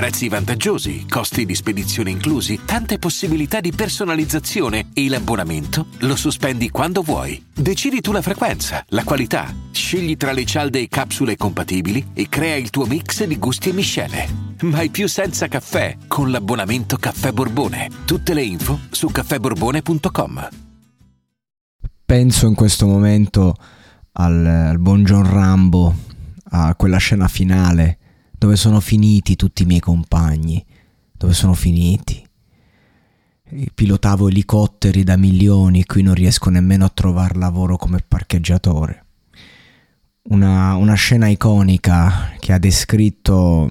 Prezzi vantaggiosi, costi di spedizione inclusi, tante possibilità di personalizzazione e l'abbonamento lo sospendi quando vuoi. Decidi tu la frequenza, la qualità, scegli tra le cialde e capsule compatibili e crea il tuo mix di gusti e miscele. Mai più senza caffè con l'abbonamento Caffè Borbone. Tutte le info su caffèborbone.com. Penso in questo momento al, al buon Rambo, a quella scena finale dove sono finiti tutti i miei compagni, dove sono finiti. Pilotavo elicotteri da milioni, qui non riesco nemmeno a trovare lavoro come parcheggiatore. Una, una scena iconica che ha descritto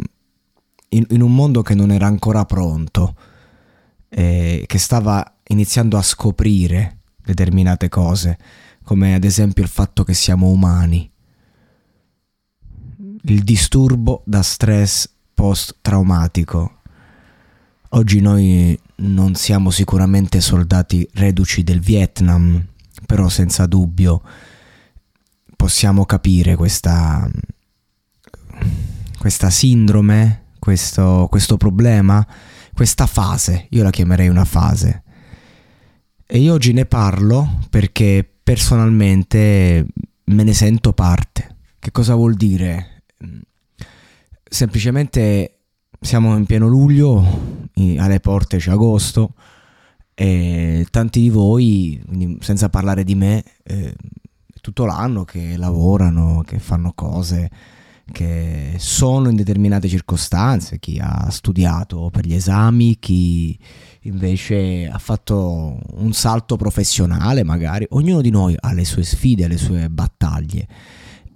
in, in, un mondo che non era ancora pronto, eh, che stava iniziando a scoprire determinate cose come ad esempio il fatto che siamo umani, il disturbo da stress post-traumatico. Oggi noi non siamo sicuramente soldati reduci del Vietnam, però senza dubbio possiamo capire questa, questa sindrome, questo, questo problema, questa fase, io la chiamerei una fase. E io oggi ne parlo perché personalmente me ne sento parte. Che cosa vuol dire? Semplicemente siamo in pieno luglio, alle porte c'è agosto e tanti di voi, senza parlare di me, eh, tutto l'anno che lavorano, che fanno cose, che sono in determinate circostanze, chi ha studiato per gli esami, chi invece ha fatto un salto professionale magari, ognuno di noi ha le sue sfide, le sue battaglie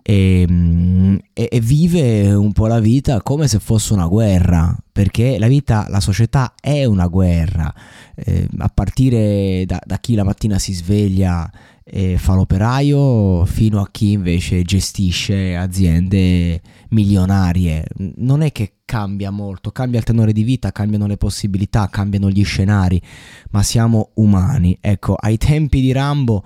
e, mm, e, e, vive un po' la vita come se fosse una guerra, perché la vita, la società è una guerra, eh, a partire da, da, chi la mattina si sveglia e fa l'operaio fino a chi invece gestisce aziende milionarie. Non è che cambia molto, cambia il tenore di vita, cambiano le possibilità, cambiano gli scenari, ma siamo umani. Ecco, ai tempi di Rambo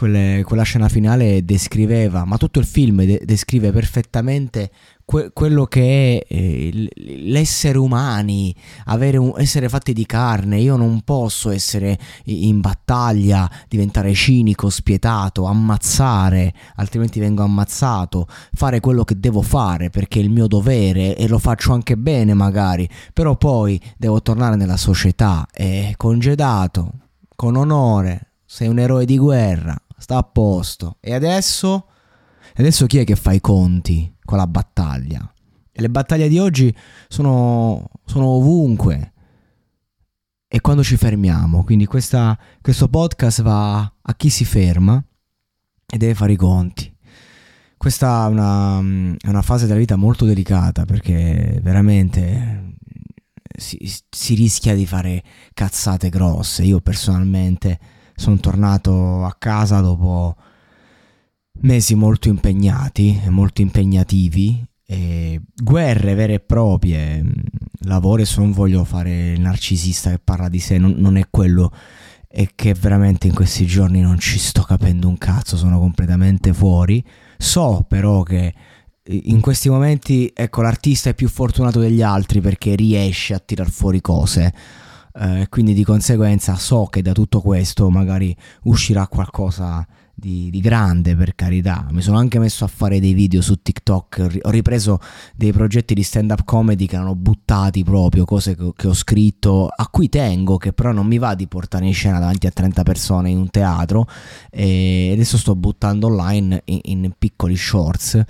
quelle, quella scena finale descriveva, ma tutto il film de- descrive perfettamente que- quello che è eh, l'essere umani, un, essere fatti di carne. Io non posso essere in battaglia, diventare cinico, spietato, ammazzare, altrimenti vengo ammazzato, fare quello che devo fare perché è il mio dovere e lo faccio anche bene magari, però poi devo tornare nella società, è congedato, con onore, sei un eroe di guerra, sta a posto. E adesso? Adesso chi è che fa i conti con la battaglia? E le battaglie di oggi sono, sono ovunque. E quando ci fermiamo? Quindi questa, questo podcast va a chi si ferma e deve fare i conti. Questa è una, è una fase della vita molto delicata perché veramente si, si rischia di fare cazzate grosse. Io personalmente sono tornato a casa dopo mesi molto impegnati, molto impegnativi, e guerre vere e proprie, lavoro e non voglio fare il narcisista che parla di sé, non, non è quello e che veramente in questi giorni non ci sto capendo un cazzo, sono completamente fuori. So però che in questi momenti, ecco, l'artista è più fortunato degli altri perché riesce a tirar fuori cose eh, quindi di conseguenza so che da tutto questo magari uscirà qualcosa di, di, grande per carità. Mi sono anche messo a fare dei video su TikTok, ho ripreso dei progetti di stand up comedy che erano buttati proprio, cose che, che ho scritto, a cui tengo, che però non mi va di portare in scena davanti a 30 persone in un teatro e adesso sto buttando online in, in piccoli shorts.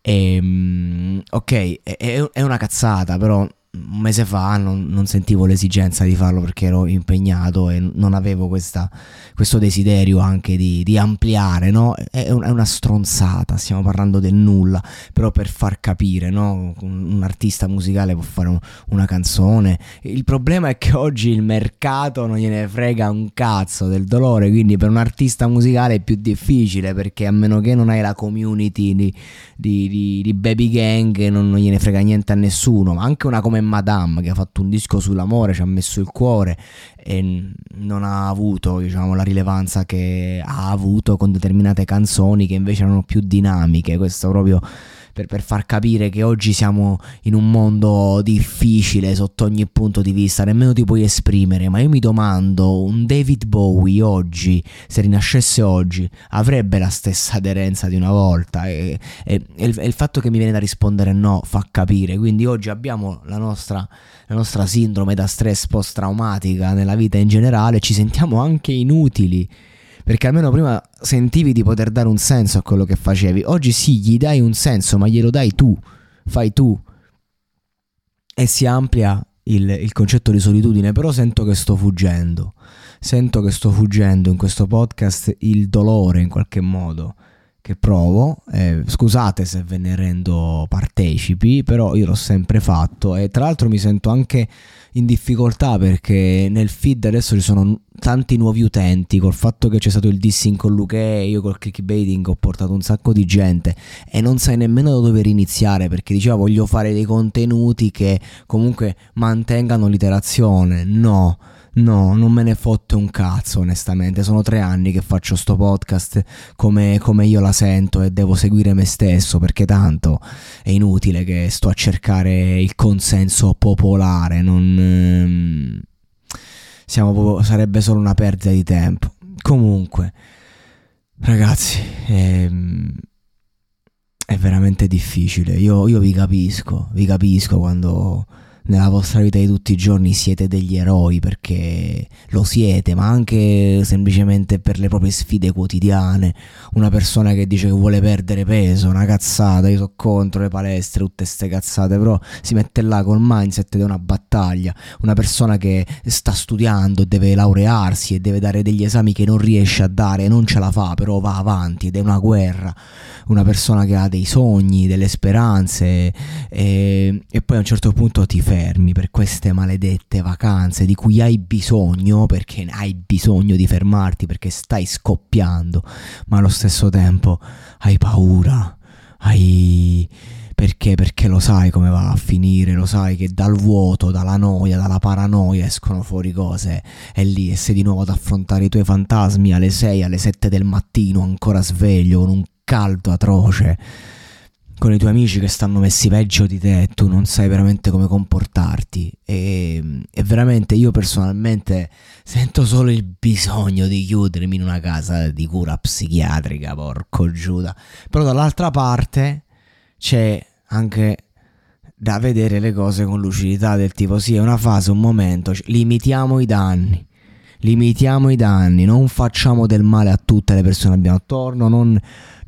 E, ehm, ok, è, è una cazzata, però un mese fa non, non, sentivo l'esigenza di farlo perché ero impegnato e non avevo questa, questo desiderio anche di, di ampliare, no? È, un, è, una stronzata, stiamo parlando del nulla, però per far capire, no? Un, un artista musicale può fare un, una canzone. Il problema è che oggi il mercato non gliene frega un cazzo del dolore, quindi per un artista musicale è più difficile perché a meno che non hai la community di, di, di, baby gang non, non gliene frega niente a nessuno, ma anche una come Madame che ha fatto un disco sull'amore, ci ha messo il cuore e non ha avuto diciamo, la rilevanza che ha avuto con determinate canzoni che invece erano più dinamiche. Questo proprio per, per, far capire che oggi siamo in un mondo difficile sotto ogni punto di vista, nemmeno ti puoi esprimere, ma io mi domando, un David Bowie oggi, se rinascesse oggi, avrebbe la stessa aderenza di una volta? E, e, e, il, e il, fatto che mi viene da rispondere no fa capire, quindi oggi abbiamo la nostra, la nostra sindrome da stress post-traumatica nella vita in generale, ci sentiamo anche inutili perché almeno prima sentivi di poter dare un senso a quello che facevi. Oggi sì, gli dai un senso, ma glielo dai tu, fai tu. E si amplia il, il concetto di solitudine, però sento che sto fuggendo. Sento che sto fuggendo in questo podcast il dolore in qualche modo che provo. Eh, scusate se ve ne rendo partecipi, però io l'ho sempre fatto e tra l'altro mi sento anche in difficoltà perché nel feed adesso ci sono tanti nuovi utenti col fatto che c'è stato il dissing con Luke io col clickbaiting ho portato un sacco di gente e non sai nemmeno da dove iniziare perché diceva voglio fare dei contenuti che comunque mantengano l'iterazione no No, non me ne fotte un cazzo, onestamente. Sono tre anni che faccio sto podcast come, come, io la sento e devo seguire me stesso perché tanto è inutile che sto a cercare il consenso popolare. Non. Ehm, siamo, sarebbe solo una perdita di tempo. Comunque, ragazzi, ehm, è veramente difficile. Io, io vi capisco, vi capisco quando nella vostra vita di tutti i giorni siete degli eroi perché lo siete, ma anche semplicemente per le proprie sfide quotidiane. Una persona che dice che vuole perdere peso, una cazzata, io sono contro le palestre, tutte ste cazzate, però si mette là col mindset di una battaglia. Una persona che sta studiando, deve laurearsi e deve dare degli esami che non riesce a dare, non ce la fa, però va avanti ed è una guerra. Una persona che ha dei sogni, delle speranze e, e poi a un certo punto ti ferma fermi per queste maledette vacanze di cui hai bisogno perché hai bisogno di fermarti perché stai scoppiando, ma allo stesso tempo hai paura, hai perché? Perché lo sai come va a finire, lo sai che dal vuoto, dalla noia, dalla paranoia escono fuori cose e lì e sei di nuovo ad affrontare i tuoi fantasmi alle 6, alle 7 del mattino ancora sveglio con un caldo atroce con i tuoi amici che stanno messi peggio di te e tu non sai veramente come comportarti e, e, veramente io personalmente sento solo il bisogno di chiudermi in una casa di cura psichiatrica, porco Giuda. Però dall'altra parte c'è anche da vedere le cose con lucidità del tipo sì è una fase, un momento, limitiamo i danni limitiamo i danni, non facciamo del male a tutte le persone che abbiamo attorno, non,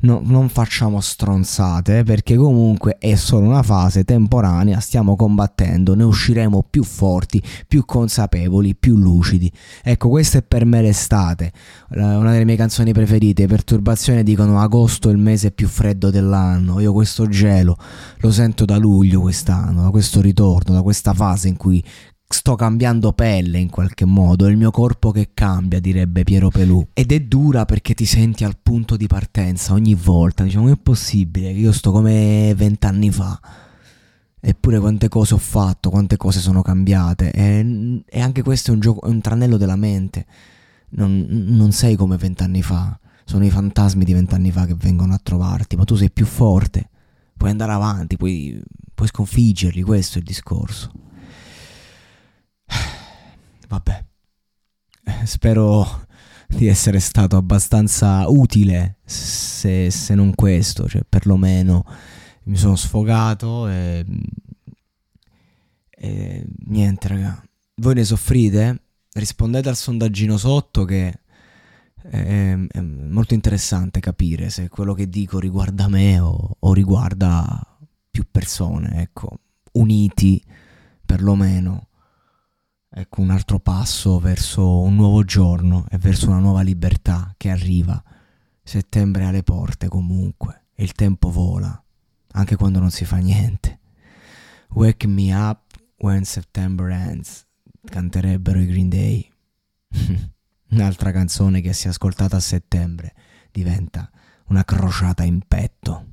no, non facciamo stronzate perché comunque è solo una fase temporanea, stiamo combattendo, ne usciremo più forti, più consapevoli, più lucidi. Ecco, questa è per me l'estate, una delle mie canzoni preferite, Perturbazione dicono agosto è il mese più freddo dell'anno, io questo gelo lo sento da luglio quest'anno, da questo ritorno, da questa fase in cui sto cambiando pelle in qualche modo, è il mio corpo che cambia, direbbe Piero Pelù. Ed è dura perché ti senti al punto di partenza ogni volta, diciamo, è possibile che io sto come vent'anni fa. Eppure quante cose ho fatto, quante cose sono cambiate. E, e anche questo è un, gioco, è un tranello della mente. Non, non sei come vent'anni fa. Sono i fantasmi di vent'anni fa che vengono a trovarti, ma tu sei più forte. Puoi andare avanti, puoi, puoi sconfiggerli, questo è il discorso. Vabbè, eh, spero di essere stato abbastanza utile, se, se non questo, cioè perlomeno mi sono sfogato e, e niente raga. Voi ne soffrite? Rispondete al sondaggino sotto che è, è, molto interessante capire se quello che dico riguarda me o, o riguarda più persone, ecco, uniti perlomeno ecco un altro passo verso un nuovo giorno e verso una nuova libertà che arriva. Settembre alle porte comunque il tempo vola, anche quando non si fa niente. Wake me up when September ends, canterebbero i Green Day. Un'altra canzone che è ascoltata a settembre diventa una crociata in petto.